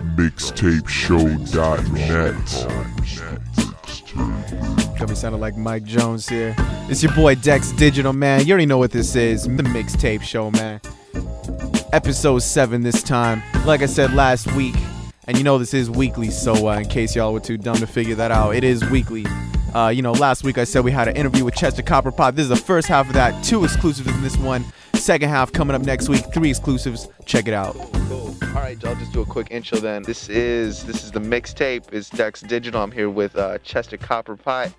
Mixtapeshow.net. Me sounding like Mike Jones here. It's your boy Dex Digital, man. You already know what this is. The Mixtape Show, man. Episode 7 this time. Like I said last week, and you know this is weekly, so uh, in case y'all were too dumb to figure that out, it is weekly. Uh, you know, last week I said we had an interview with Chester Copperpot. This is the first half of that. Two exclusives in this one. Second half coming up next week. Three exclusives. Check it out. Right, I'll just do a quick intro then. This is this is the mixtape. It's Dex Digital. I'm here with uh, Chester Copperpot,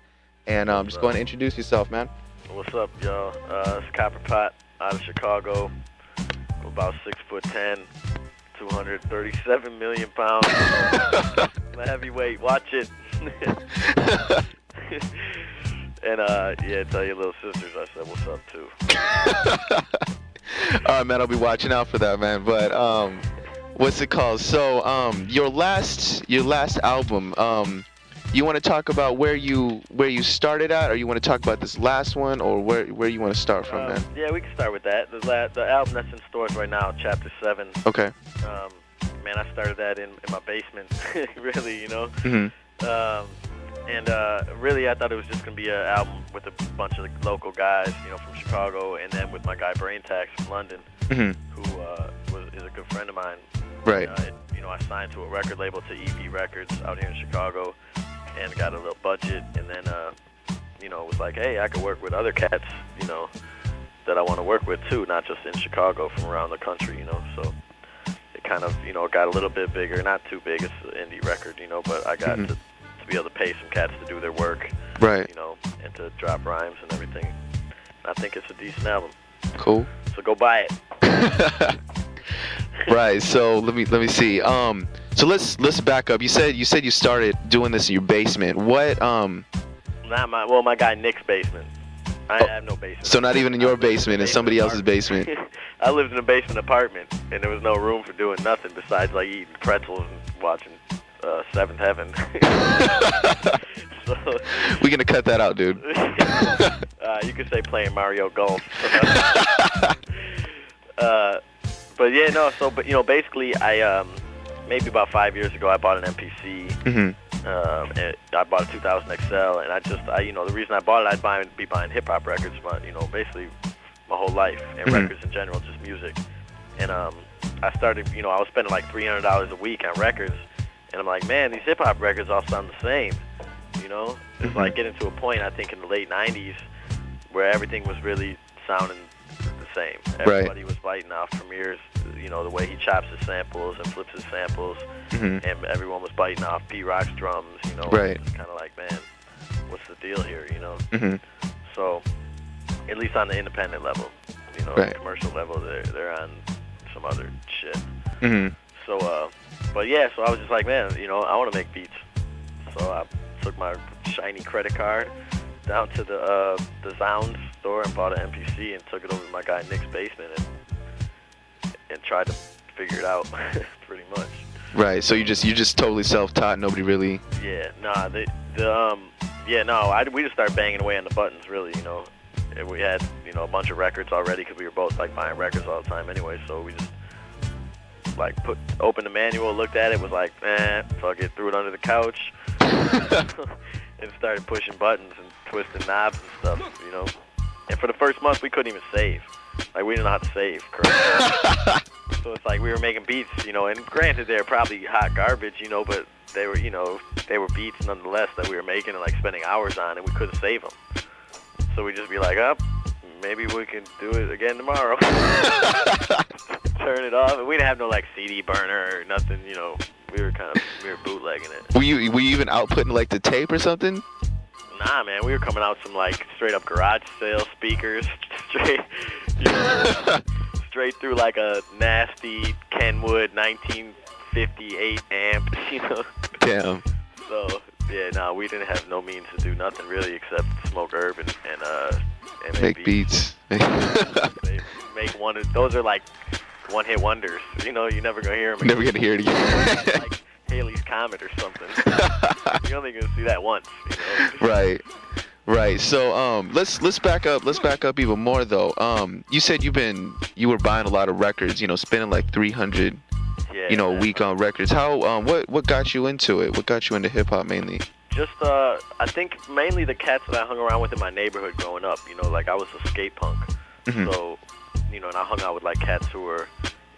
and um, just go ahead and introduce yourself, man. What's up, y'all? Uh, it's Copperpot out of Chicago. I'm about six foot ten, 237 million pounds. I'm a heavyweight. Watch it. and uh, yeah, tell your little sisters I said what's up too. All right, man. I'll be watching out for that, man. But um, what's it called? So um, your last your last album. Um, you want to talk about where you where you started at, or you want to talk about this last one, or where where you want to start from, Um, man? yeah, we can start with that. The la- the album that's in stores right now, Chapter Seven. Okay. Um, man, I started that in, in my basement. really, you know. hmm Um, and uh, really, I thought it was just gonna be an album with a bunch of local guys, you know, from Chicago, and then with my guy Braintax from London, hmm who uh, was is a good friend of mine. Right. Uh, it, you know, I signed to a record label to EP Records out here in Chicago, and got a little budget, and then uh, you know, it was like, hey, I could work with other cats, you know, that I want to work with too, not just in Chicago, from around the country, you know. So it kind of, you know, got a little bit bigger, not too big. It's an indie record, you know, but I got Mhm. to, to be able to pay some cats to do their work, Right. you know, and to drop rhymes and everything. I think it's a decent album. Cool. So go buy it. right. So let me let me see. Um. So let's let's back up. You said you said you started doing this in your basement. What? Um. Not my, well, my guy Nick's basement. I Oh, have no basement. So not even in your in basement, in somebody else's basement. I lived in a basement apartment, and there was no room for doing nothing besides like eating pretzels and watching uh, Seventh Heaven. so We're gonna cut that out, dude. uh, you could say playing Mario Golf. uh, but yeah, no. So, but you know, basically, I um, maybe about five years ago, I bought an MPC. hmm Um, and I bought a 2000 XL, and I just, I, you know, the reason I bought it, I'd buy, be buying hip hop records, but you know, basically my whole life, and Mhm. records in general, just music. And um, I started, you know, I was spending like $300 a week on records, and I'm like, man, these hip hop records all sound the same. You know, it's Mhm. like getting to a point, I think, in the late 90s, where everything was really sounding same. Everybody was biting off Premier's, you know, the way he chops his samples and flips his samples hmm and everyone was biting off Pete Rock's drums, you know. Right. Kind of like, man, what's the deal here, you know? hmm So, at least on the independent level, you know, Right. commercial level, they're they're on some other shit. hmm So, uh, but yeah, so I was just like, man, you know, I want to make beats. So I took my shiny credit card down to the uh, the Zounds store and bought an MPC and took it over to my guy Nick's basement and and tried to figure it out, pretty much. Right. So you just you just totally self-taught. Nobody really. Yeah, nah, the the um, yeah, no, I we just started banging away on the buttons, really, you know. And we had you know a bunch of records already because we were both like buying records all the time anyway. So we just like put opened the manual, looked at it, was like, eh, fuck it, threw it under the couch, and started pushing buttons and twisting knobs and stuff, you know. And for the first month, we couldn't even save. Like we didn't know how to save correctly. So it's like we were making beats, you know, and granted they're probably hot garbage, you know, but they were, you know, they were beats nonetheless that we were making and like spending hours on, and we couldn't save them. So we just be like, up, maybe we can do it again tomorrow. Turn it off, and we didn't have no like CD burner or nothing, you know. We were kind of we were bootlegging it. were you were you even outputting like the tape or something? Nah, man, we were coming out with some like straight up garage sale speakers, straight, you know, straight through like a nasty Kenwood 1958 amp, you know. Damn. So yeah, no, we didn't have no means to do nothing really except smoke herb and and uh and Make beats. They make one of those are like one hit wonders. You know, you're never gonna hear them. Never gonna hear it again. like Halley's Comet or something. You're only gonna see that once. You know? right. Right. So um let's let's back up let's back up even more though. Um you said you've been you were buying a lot of records, you know, spending like 300 Yeah. you know, a week on records. How um what what got you into it? What got you into hip hop mainly? Just uh, I think mainly the cats that I hung around with in my neighborhood growing up. You know, like I was a skate punk, Mhm. so you know, and I hung out with like cats who were.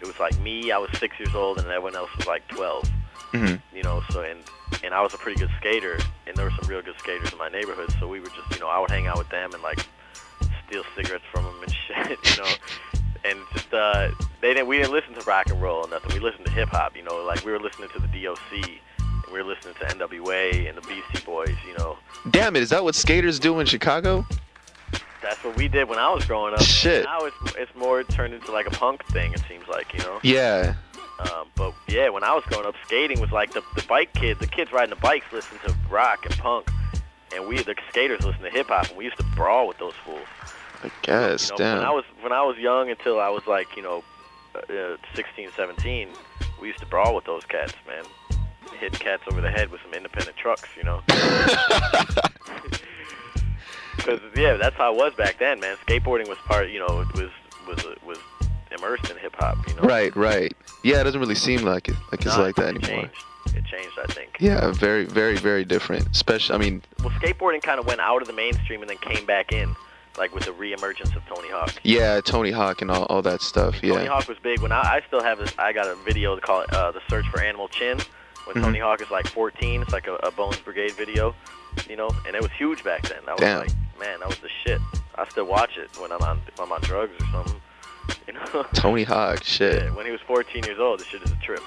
It was like me. I was six years old, and everyone else was like 12. Mhm. You know, so and and I was a pretty good skater, and there were some real good skaters in my neighborhood. So we were just, you know, I would hang out with them and like steal cigarettes from them and shit. You know. And just uh, they didn't. We didn't listen to rock and roll or nothing. We listened to hip hop. You know, like we were listening to the DOC, and we were listening to NWA and the Beastie Boys. You know, Damn it, is that what skaters do in Chicago? that's what we did when I was growing up. Shit. Now it's it's more turned into like a punk thing. It seems like you know. Yeah. Um, but yeah, when I was growing up, skating was like the the bike kids. The kids riding the bikes listened to rock and punk, and we the skaters listened to hip hop. And we used to brawl with those fools. I guess. You know, Damn. when I was when I was young until I was like you know, uh, 16, 17, we used to brawl with those cats, man. Hit cats over the head with some independent trucks, you know. Because yeah, that's how it was back then, man. Skateboarding was part, you know, it was was was immersed in hip hop, you know. right, right. Yeah, it doesn't really seem like it like it's like that it anymore. Changed. It changed, I think. Yeah, very, very, very different. Especially, I mean, Well, skateboarding kind of went out of the mainstream and then came back in, like with the reemergence of Tony Hawk. yeah, Tony Hawk and all, all that stuff. Yeah. Tony Hawk was big. When I, I still have this, I got a video called uh, "The Search for Animal Chin." When Mhm. Tony Hawk is like 14, it's like a, a Bones Brigade video, you know, and it was huge back then. That was Damn. like, man, that was the shit. I still watch it when I'm on I'm on drugs or something, you know. Tony Hawk, shit, Yeah, when he was 14 years old, this shit is a trip.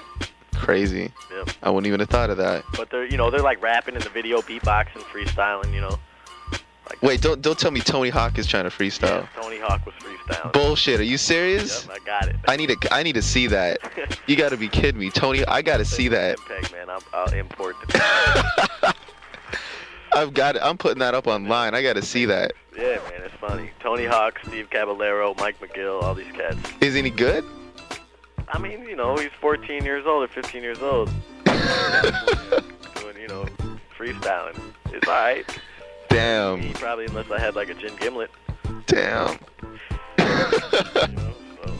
crazy. Yep. I wouldn't even have thought of that. But they're, you know, they're like rapping in the video, beatboxing, freestyling, you know. Like, Wait, don't don't tell me Tony Hawk is trying to freestyle. yeah, Tony Hawk was freestyling. Bullshit. Are you serious? Yep, I got it. I need to I need to see that. You got to be kidding me, Tony. I got to see that. Peg, man. I'll, I'll import the. I've got it. I'm putting that up online. I got to see that. yeah, man, it's funny. Tony Hawk, Steve Caballero, Mike McGill, all these cats. Is any good? I mean, you know, he's 14 years old or 15 years old. Doing, you know, freestyling. It's alright. Me, Damn. probably, unless I had like a gin gimlet. Damn. You know, so,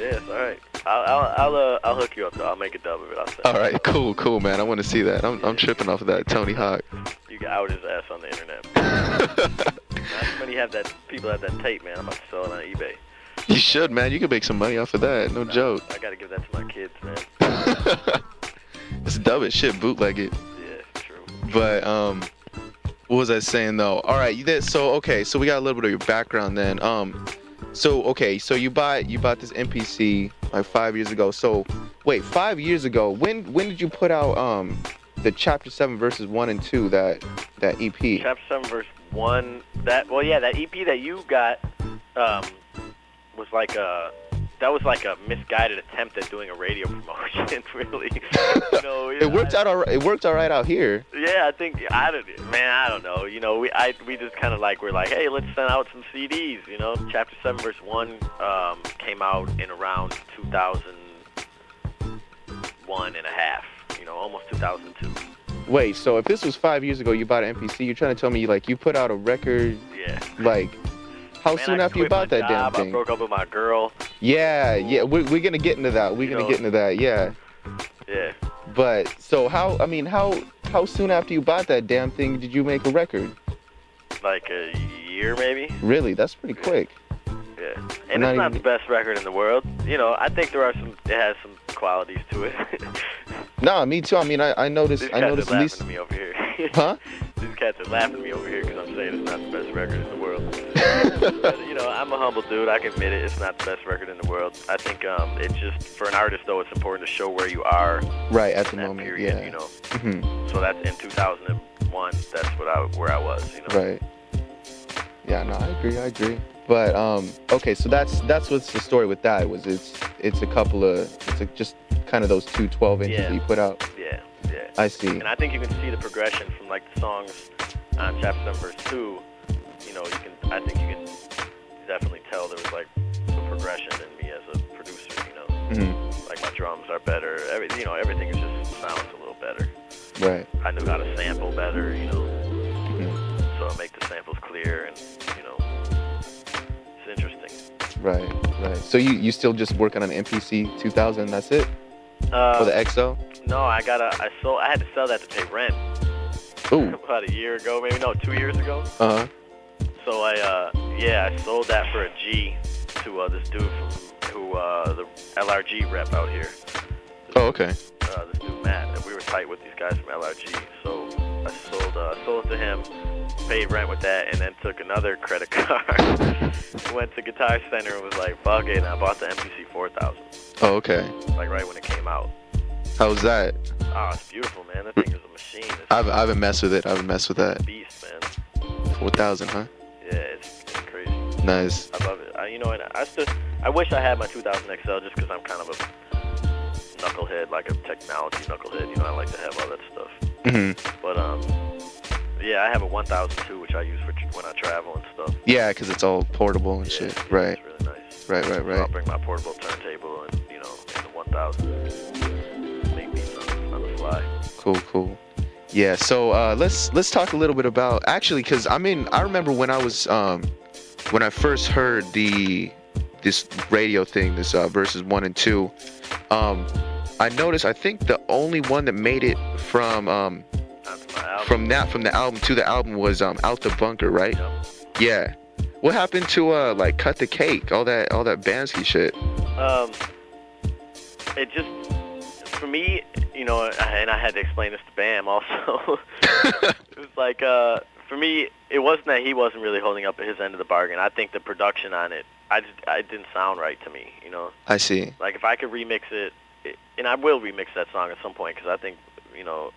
yeah, it's alright. I'll, I'll, I'll, uh, I'll hook you up, though. I'll make a dub of it. I'll send All right, cool, cool, man. I want to see that. I'm I'm tripping off of that Tony Hawk. You can out his ass on the internet. Not many have that, people have that tape, man. I'm about to sell it on eBay. you should, man. You could make some money off of that. No joke. I gotta give that to my kids, man. It's dub it, shit, bootleg it. Yeah, true. But um, what was I saying though? All right, you did. So okay, so we got a little bit of your background then. Um, so okay, so you bought you bought this MPC like five years ago. So wait, five years ago, when when did you put out um the chapter seven verses one and two that that EP? Chapter 7, verse 1. That, well, yeah, that EP that you got um, was like a. That was like a misguided attempt at doing a radio promotion, really. you know, It worked out all right. It worked all right out here. Yeah, I think I don't, man, I don't know. You know, we I we just kind of like we're like, hey, let's send out some CDs. You know, Chapter Seven, Verse One um, came out in around 2001 and a half. You know, almost 2002. Wait, so if this was five years ago, you bought an MPC. You're trying to tell me like you put out a record Yeah. like how Man, soon I after you bought that damn job, I broke up with my girl. Yeah, yeah, we're, we're gonna get into that. We're You gonna know- get into that. Yeah, Yeah. but so how? I mean, how how soon after you bought that damn thing did you make a record? Like a year maybe. Really, that's pretty quick. Yeah. And Not it's not even- the best record in the world. You know, I think there are some. It has some qualities to it. Nah, me too. I mean, I I noticed These I cats noticed are at laughing least. at me over here. Huh? These cats are laughing at me over here because I'm saying it's not the best record in the world. But, you know, I'm a humble dude. I can admit it. It's not the best record in the world. I think um, it's just for an artist though. It's important to show where you are Right at the moment. period. yeah. You know, hmm so that's in 2001. That's what I where I was. You know. Right. Yeah, no, I agree. I agree. But um, okay, so that's that's what's the story with that was it's it's a couple of it's a, just kind of those two 12 inches Yeah. that you put out. Yeah. Yeah. I see. And I think you can see the progression from like the songs on chapter Number two. You know, you can. I think you can definitely tell there was like a progression in me as a producer. You know, hmm like my drums are better. Every, you know, everything is just sounds a little better. Right. I knew how to sample better. You know, Mhm. so I make the samples clear and you know, it's interesting. Right. Right. So you you still just working on an MPC 2000? That's it. for the Uh, XO? no, I got a. I sold. I had to sell that to pay rent Ooh. about a year ago, maybe no, two years ago. Uh huh. So I, uh, yeah, I sold that for a G to uh, this dude from who uh, the LRG rep out here. Oh, okay. uh, this dude Matt, and we were tight with these guys from LRG. So I sold uh, sold it to him, paid rent with that, and then took another credit card. Went to Guitar Center and was like, "Fuck it!" And I bought the MPC 4000, Oh, okay. like right when it came out. How's that? Oh, it's beautiful, man. That thing is a machine. It's I haven't, I haven't messed with it. I haven't messed with that. beast, man. Four thousand, huh? Yeah, it's, it's crazy. Nice. I love it. I, you know, and I still, I wish I had my 2000 XL just because I'm kind of a knucklehead, like a technology knucklehead. You know, I like to have all that stuff. hmm But um, yeah, I have a 1002 which I use for when I travel and stuff. Yeah, 'cause it's all portable and Yeah, shit. yeah, Right. It's really nice. Right, right, So right. I'll bring my portable turntable and you know and the 1000. Make beats on, on the fly. Cool, cool. Yeah, so uh, let's let's talk a little bit about actually, cause I mean, I remember when I was um, when I first heard the this radio thing, this uh, verses one and two, um, I noticed I think the only one that made it from um, from that from the album to the album was um, out the bunker, right? Yep. Yeah. What happened to uh like cut the cake, all that all that Bamsky shit? Um, it just for me, you know, and I had to explain this to Bam also. it was like uh, for me, it wasn't that he wasn't really holding up his end of the bargain. I think the production on it, I just, it didn't sound right to me. You know, I see. like if I could remix it, it and I will remix that song at some point because I think you know,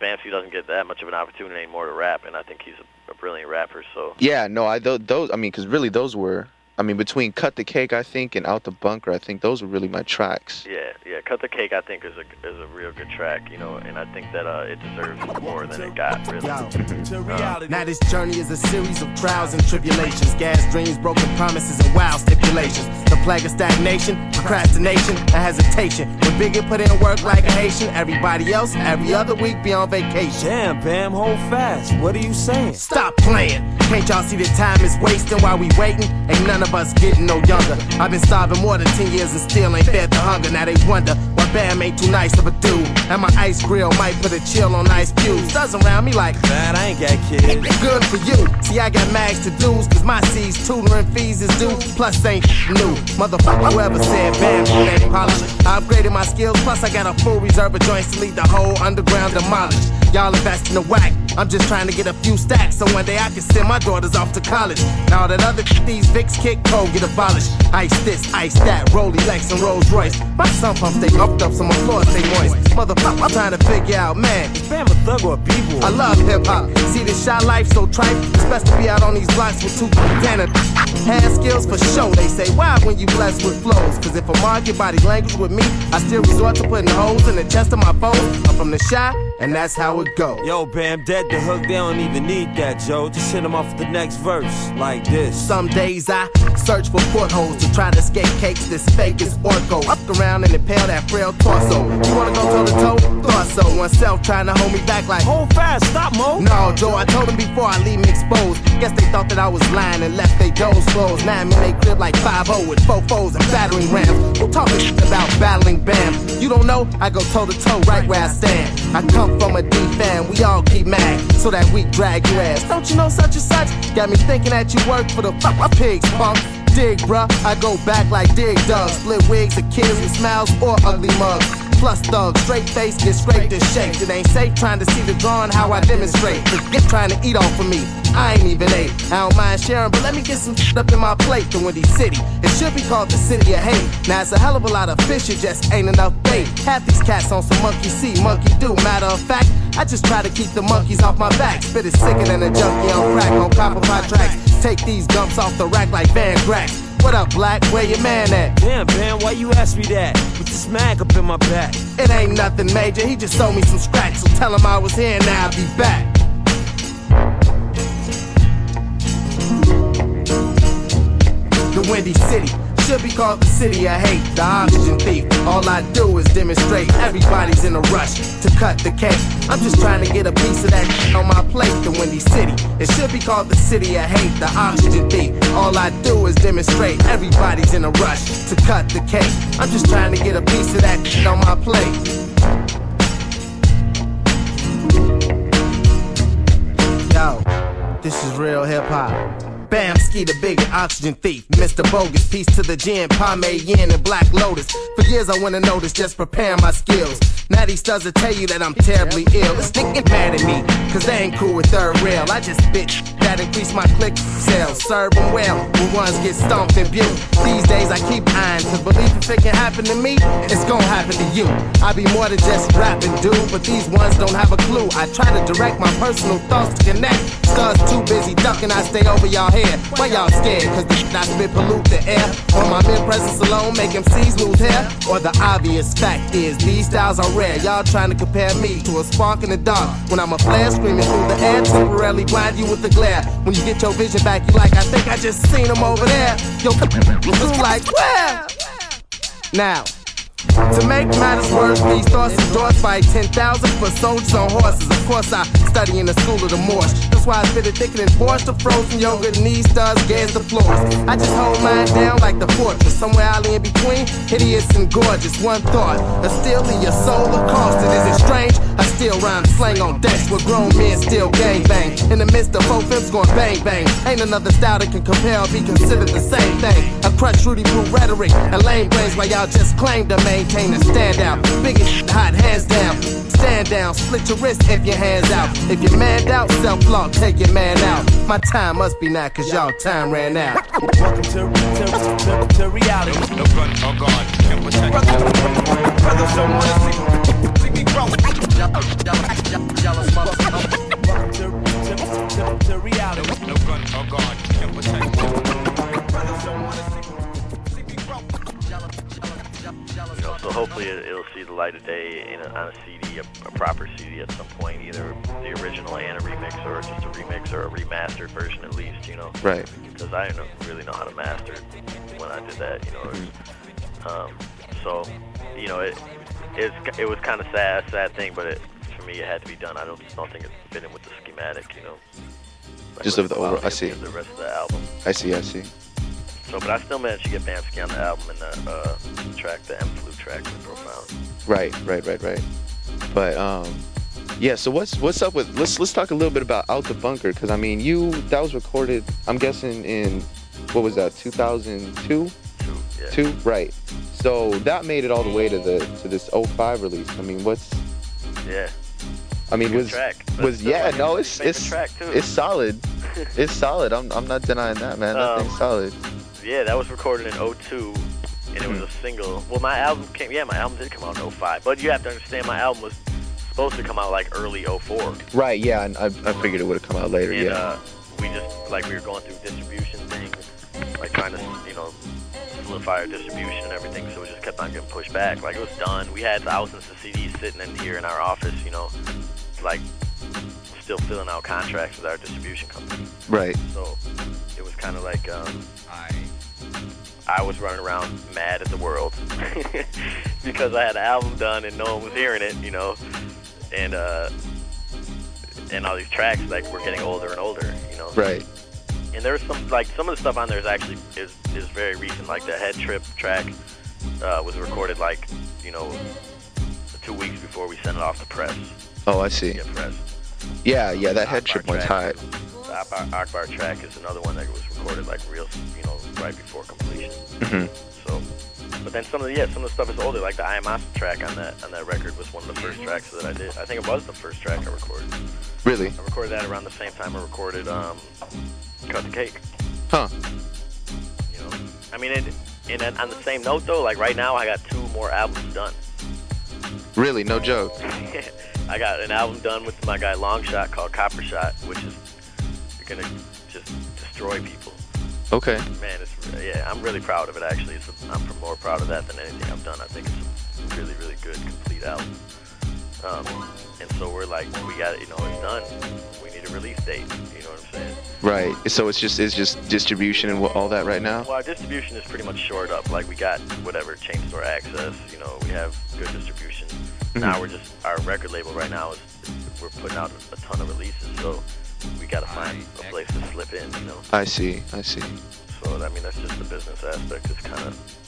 Bamsey doesn't get that much of an opportunity anymore to rap, and I think he's a, a brilliant rapper. So Yeah, no, I those, those I mean, cause really those were I mean between cut the cake I think and out the bunker I think those are really my tracks. yeah, yeah, cut the cake. I think is a is a real good track. You know, and I think that uh, it deserves more than it got. Really. Now this journey is a series of trials and tribulations, gas dreams, broken promises, and wild stipulations. The plague of stagnation, procrastination, and hesitation. When Biggie put in a work like a Haitian, everybody else every other week be on vacation. Damn, Bam, hold fast. What are you saying? Stop playing. Can't y'all see that time is wasting while we waiting? Ain't none of us getting no younger. I've been starving more than 10 years and still ain't fed the hunger. Now they wonder why Bam ain't too nice of a dude. And my ice grill might put a chill on ice cubes. Does around me like Man, I ain't got kids. Good for you. See, I got mags to dues, cause my C's tutoring fees is due. Plus, ain't new. Motherfucker, whoever said bam, ain't polished. I upgraded my skills, plus, I got a full reserve of joints to lead the whole underground demolished. Y'all invest in the whack. I'm just trying to get a few stacks so one day I can send my daughters off to college. Now that other these Vicks kick cold get abolished. Ice this, ice that, Rolex Lex and Rolls Royce. My sump pump stay upped up so my floor stay moist. Motherfucker, I'm trying to figure out, man, Bam a thug or a b-boy? I love hip hop. See this shot life so trite. It's best to be out on these blocks with two Canada. Had skills for show. They say why when you blessed with flows. Cause if I'm argue body language with me, I still resort to putting holes in the chest of my foes. I'm from the shot, and that's how it goes. Yo, Bam, dead the hook, they don't even need that, Joe. Just hit them off with the next verse, like this. Some days I search for portholes to try to escape cakes this fake is ortho. Up around and impale that frail torso. You wanna go toe to toe? Thought so. Oneself trying to hold me back like Hold fast, stop, Mo. No, Joe, I told them before I leave them exposed. Guess they thought that I was lying and left they doors closed. Now I'm in they crib like 5 with four foes and battering rams. Who talking shit about battling Bam? You don't know? I go toe to toe right where I stand. I come from a D fan, we all keep mad. So that we drag your ass. Don't you know such and such? Got me thinking that you work for the fuck my pigs, punk. Dig, bruh, I go back like Dig does. Split wigs of kids with smiles or ugly mugs. Plus thugs, straight face, get scraped and shaped. It ain't safe trying to see the drawing how I demonstrate. Forget trying to eat off of me. I ain't even ate. I don't mind sharing, but let me get some up in my plate. The Windy City. It should be called the City of Hate. Now it's a hell of a lot of fish, it just ain't enough bait. Half these cats on some monkey see, monkey do. Matter of fact, I just try to keep the monkeys off my back. Spit it sicker than a junkie on crack on copper pot tracks. Take these dumps off the rack like Van Grack. What up, Black? Where your man at? Damn, man, why you ask me that? With this mag up in my back. It ain't nothing major, he just sold me some scratch. So tell him I was here and I'll be back. The Windy City, should be called the city of hate, the oxygen thief. All I do is demonstrate everybody's in a rush to cut the cake. I'm just trying to get a piece of that on my plate, the Windy City. It should be called the city of hate, the oxygen thief. All I do is demonstrate everybody's in a rush to cut the cake. I'm just trying to get a piece of that on my plate. Yo, this is real hip hop. Bam, ski the bigger oxygen thief, Mr. Bogus. Peace to the gin, Pomade Yin, and Black Lotus. For years I wanna notice, just preparing my skills. Now these studs will tell you that I'm terribly ill. This nigga mad at me, cause they ain't cool with third rail. I just bitch that increase my click sales. Serve them well when ones get stomped and built. These days I keep eyeing, it can happen to me, it's gonna happen to you. I be more than just rapping, dude, but these ones don't have a clue. I try to direct my personal thoughts to connect. Studs too busy ducking, I stay over y'all head. Why y'all scared? Cause the shit spit pollute the air. Or my mere presence alone make MCs lose hair. Or the obvious fact is these styles are rare. Y'all trying to compare me to a spark in the dark. When I'm a flare screaming through the air, temporarily blind you with the glare. When you get your vision back, you like, I think I just seen him over there. Yo, you like, where? Now. To make matters worse, these thoughts endorsed by 10,000 for soldiers on horses. Of course, I study in the school of the Morse. That's why I spit it thicker than borscht, the frozen yogurt, knee studs, gaze the floors. I just hold mine down like the fortress, somewhere alley in between, hideous and gorgeous. One thought, a still in your soul accosted. Is it strange? I still rhyme slang on decks where grown men still gang bang. In the midst of four films going bang bang. Ain't another style that can compare or be considered the same thing. I crush Rudy Poo rhetoric and lame brains while y'all just claim to maintain a standout. Biggest hot hands down. Stand down, split your wrist if your hands out. If you're manned out, self law, take your man out. My time must be now, cause y'all time ran out. Welcome to, to, to, to reality. No gun or guard can protect Brothers don't wanna see, see me grow. Welcome to, to, to, to reality. No gun or guard can protect Brothers don't wanna see, You know, so hopefully it, it'll see the light of day in a, on a CD, a, a proper CD at some point, either the original and a remix, or just a remix or a remastered version at least. You know, Right. because I didn't really know how to master when I did that. You know, Mm-hmm. um, so you know it it's, it was kind of sad, sad thing, but it, for me it had to be done. I don't don't think it fit in with the schematic. You know, Like Just of the quality over- I see. The rest of the album. I see, I see. So, but I still managed to get Bamsky on the album and the uh, track, the M flute track, was profound. Right, right, right, right. But um, yeah. So what's what's up with? Let's let's talk a little bit about Out the Bunker, because I mean, you that was recorded. I'm guessing in what was that? 2002. Too, yeah. Two, right. So that made it all the way to the to this 05 release. I mean, what's Yeah. I mean, was track. Was yeah, like, no, it's it's it's track too. it's solid. It's solid. I'm I'm not denying that, man. That Um, thing's solid. Yeah, that was recorded in 02, and it was a single. Well, my album came. Yeah, my album did come out in 05, but you have to understand, my album was supposed to come out like early 04. Right. Yeah. and I I figured it would have come out later. And yeah. uh, we just like we were going through distribution things, like trying to you know solidify our distribution and everything. So it just kept on getting pushed back. Like it was done. We had thousands of CDs sitting in here in our office, you know, like still filling out contracts with our distribution company. right. So it was kind of like um, I was running around mad at the world because I had an album done and no one was hearing it, you know, and uh, and all these tracks like were getting older and older, you know. Right. And there's some like some of the stuff on there is actually is is very recent. Like the Head Trip track uh, was recorded like you know two weeks before we sent it off to press. Oh, I see. Get pressed. Yeah. Yeah. That head trip one's track. hot. The Akbar, Akbar track is another one that was recorded like real, you know, right before completion. hmm So, but then some of the yeah, some of the stuff is older. Like the I Am Awesome track on that on that record was one of the first tracks that I did. I think it was the first track I recorded. Really? I recorded that around the same time I recorded um, Cut the Cake. Huh. You know, I mean, it, and then on the same note though, like right now I got two more albums done. Really? No joke. I got an album done with my guy Longshot called Copper Shot, which is gonna just destroy people. Okay. Man, it's yeah, I'm really proud of it actually. It's a, I'm more proud of that than anything I've done. I think it's a really, really good, complete album. Um, and so we're like, we got it, you know, it's done. We need a release date. You know what I'm saying? Right. So it's just it's just distribution and all that right now. Well, our distribution is pretty much shored up. Like we got whatever chain store access. You know, we have good distribution. Now we're just our record label right now is we're putting out a, ton of releases. So we got to find a place to slip in. You know. I see. I see. So I mean, that's just the business aspect. It's kind of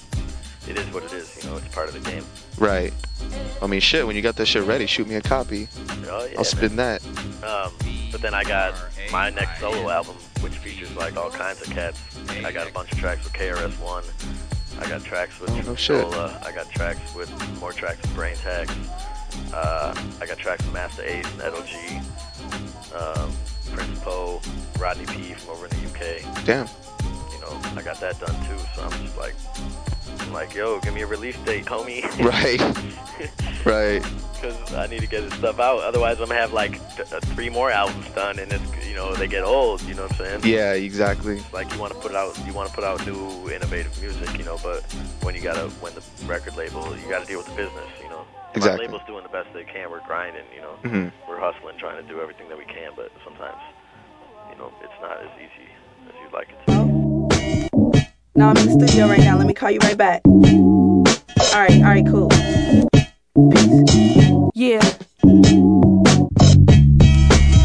it is what it is. You know, it's part of the game. Right. I mean, shit. When you got that shit ready, shoot me a copy. Oh, yeah, I'll spin that. Um, but then I got my next solo album, which features like all kinds of cats. I got a bunch of tracks with KRS One. I got tracks with Oh, no shit. I got tracks with more tracks with Braintax. Uh, I got tracks with Masta Ace and Edo G. Um, Prince Po, Rodney P from over in the UK. Damn. You know, I got that done too. So I'm just like, I'm like, yo, give me a release date, homie. Right. Right. because I need to get this stuff out. Otherwise, I'm gonna have like th- uh, three more albums done, and it's you know they get old. You know what I'm saying? Yeah. Exactly. Like you want to put out you want to put out new innovative music, you know, but when you gotta when the record label you gotta deal with the business. Exactly. My label's doing the best they can. We're grinding, you know. Mhm. We're hustling, trying to do everything that we can, but sometimes, you know, it's not as easy as you'd like it to. No, I'm in the studio right now. Let me call you right back. All right, all right, cool. Peace. Yeah.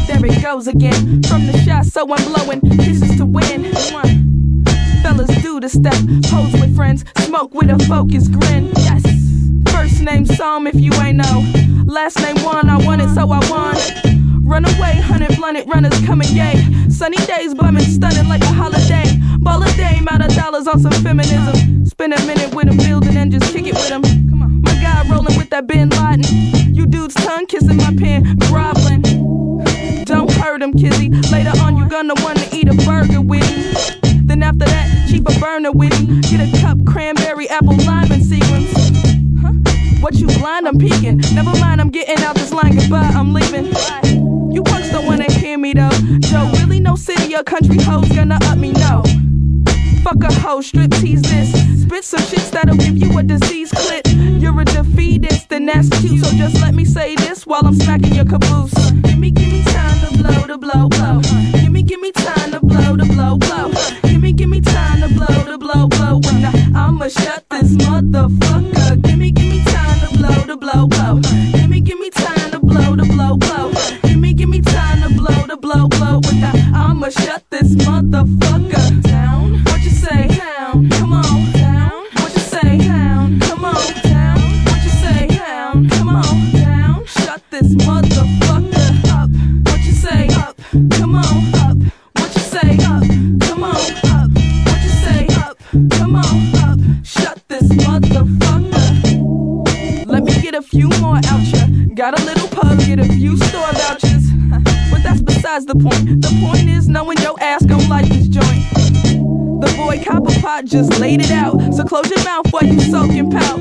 There it goes again. From the shot, so I'm blowing kisses to win. One. Fellas do the step, pose with friends, smoke with a focus grin. Yes. First name Psalm if you ain't know. Last name one, I won it, so I won. Run away, hundred blunted runners coming, yay. Sunny days, bumming, stunning like a holiday. Ball a dame out of dollars on some feminism. Spend a minute with him, building and just kick it with him. Come on. My guy rolling with that Bin Laden. You dudes tongue kissing my pen, groveling. Don't hurt him, kizzy. Later on, you gonna wanna eat a burger with me. Then after that, cheap a burner with me. Get a cup, cranberry, apple, lime? What you blind? I'm peeking. Never mind, I'm getting out this line. Goodbye, I'm leaving. You punks don't wanna hear me though. Joe, really no city or country hoes gonna up me, no. Fuck a hoe, strip tease this. Spit some shits that'll give you a disease clit. You're a defeatist, and that's cute. So just let me say this while I'm smacking your caboose. Give me, give me time to blow, to blow, blow. Give me, give me time to blow, to blow, blow. Give me, give me time to blow, to blow, blow. I, I'ma shut this motherfucker. Blow, blow. Give me, give me time to blow, to blow, blow. Give me, give me time to blow, to blow, blow. I'ma shut this motherfucker down. Just laid it out. So close your mouth while you soak and pout.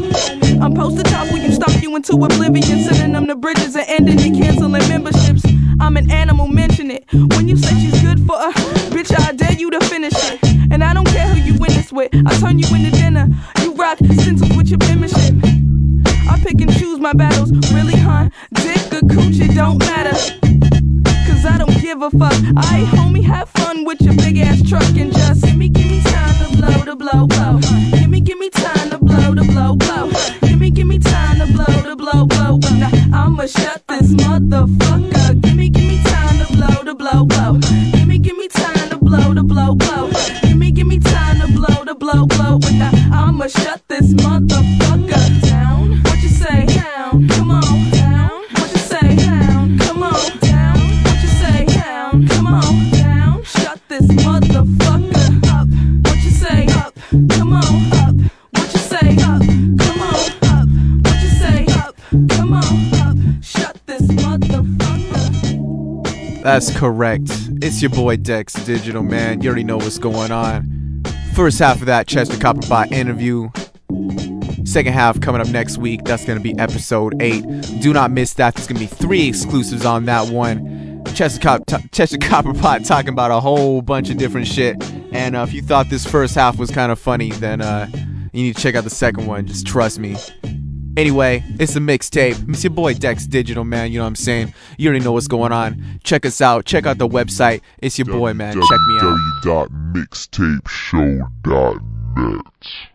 I'm post to top when you stomp you into oblivion, sending them the bridges and ending and canceling memberships. I'm an animal, mention it. When you say she's good for a bitch, I dare you to finish it. And I don't care who you this with. I turn you into dinner. You rock stencils with your penmanship. I pick and choose my battles, really, huh? Dick or coochie don't matter. Cause I don't give a fuck. I homie, have fun with your big ass truck and just give me, give me time blow, blow. Give me, give me time to blow, to blow, blow. Give me, give me time to blow, to blow, blow. Now I'ma shut this motherfucker. Give me, give me time to blow, to blow, blow. Give me, give me time to blow, to blow, blow. Give me, give me time to blow, to blow, blow. Now I'ma shut this motherfucker That's correct. It's your boy Dex Digital, man. You already know what's going on. First half of that Chester Copperpot interview. Second half coming up next week. That's going to be episode 8. Do not miss that. There's going to be three exclusives on that one. Chester, Cop- t- Chester Copperpot talking about a whole bunch of different shit. And uh, if you thought this first half was kind of funny, then uh, you need to check out the second one. Just trust me. Anyway, it's a mixtape. It's your boy Dex Digital, man. You know what I'm saying? You already know what's going on. Check us out. Check out the website. It's your boy, man. Check me out. www.mixtapeshow.net.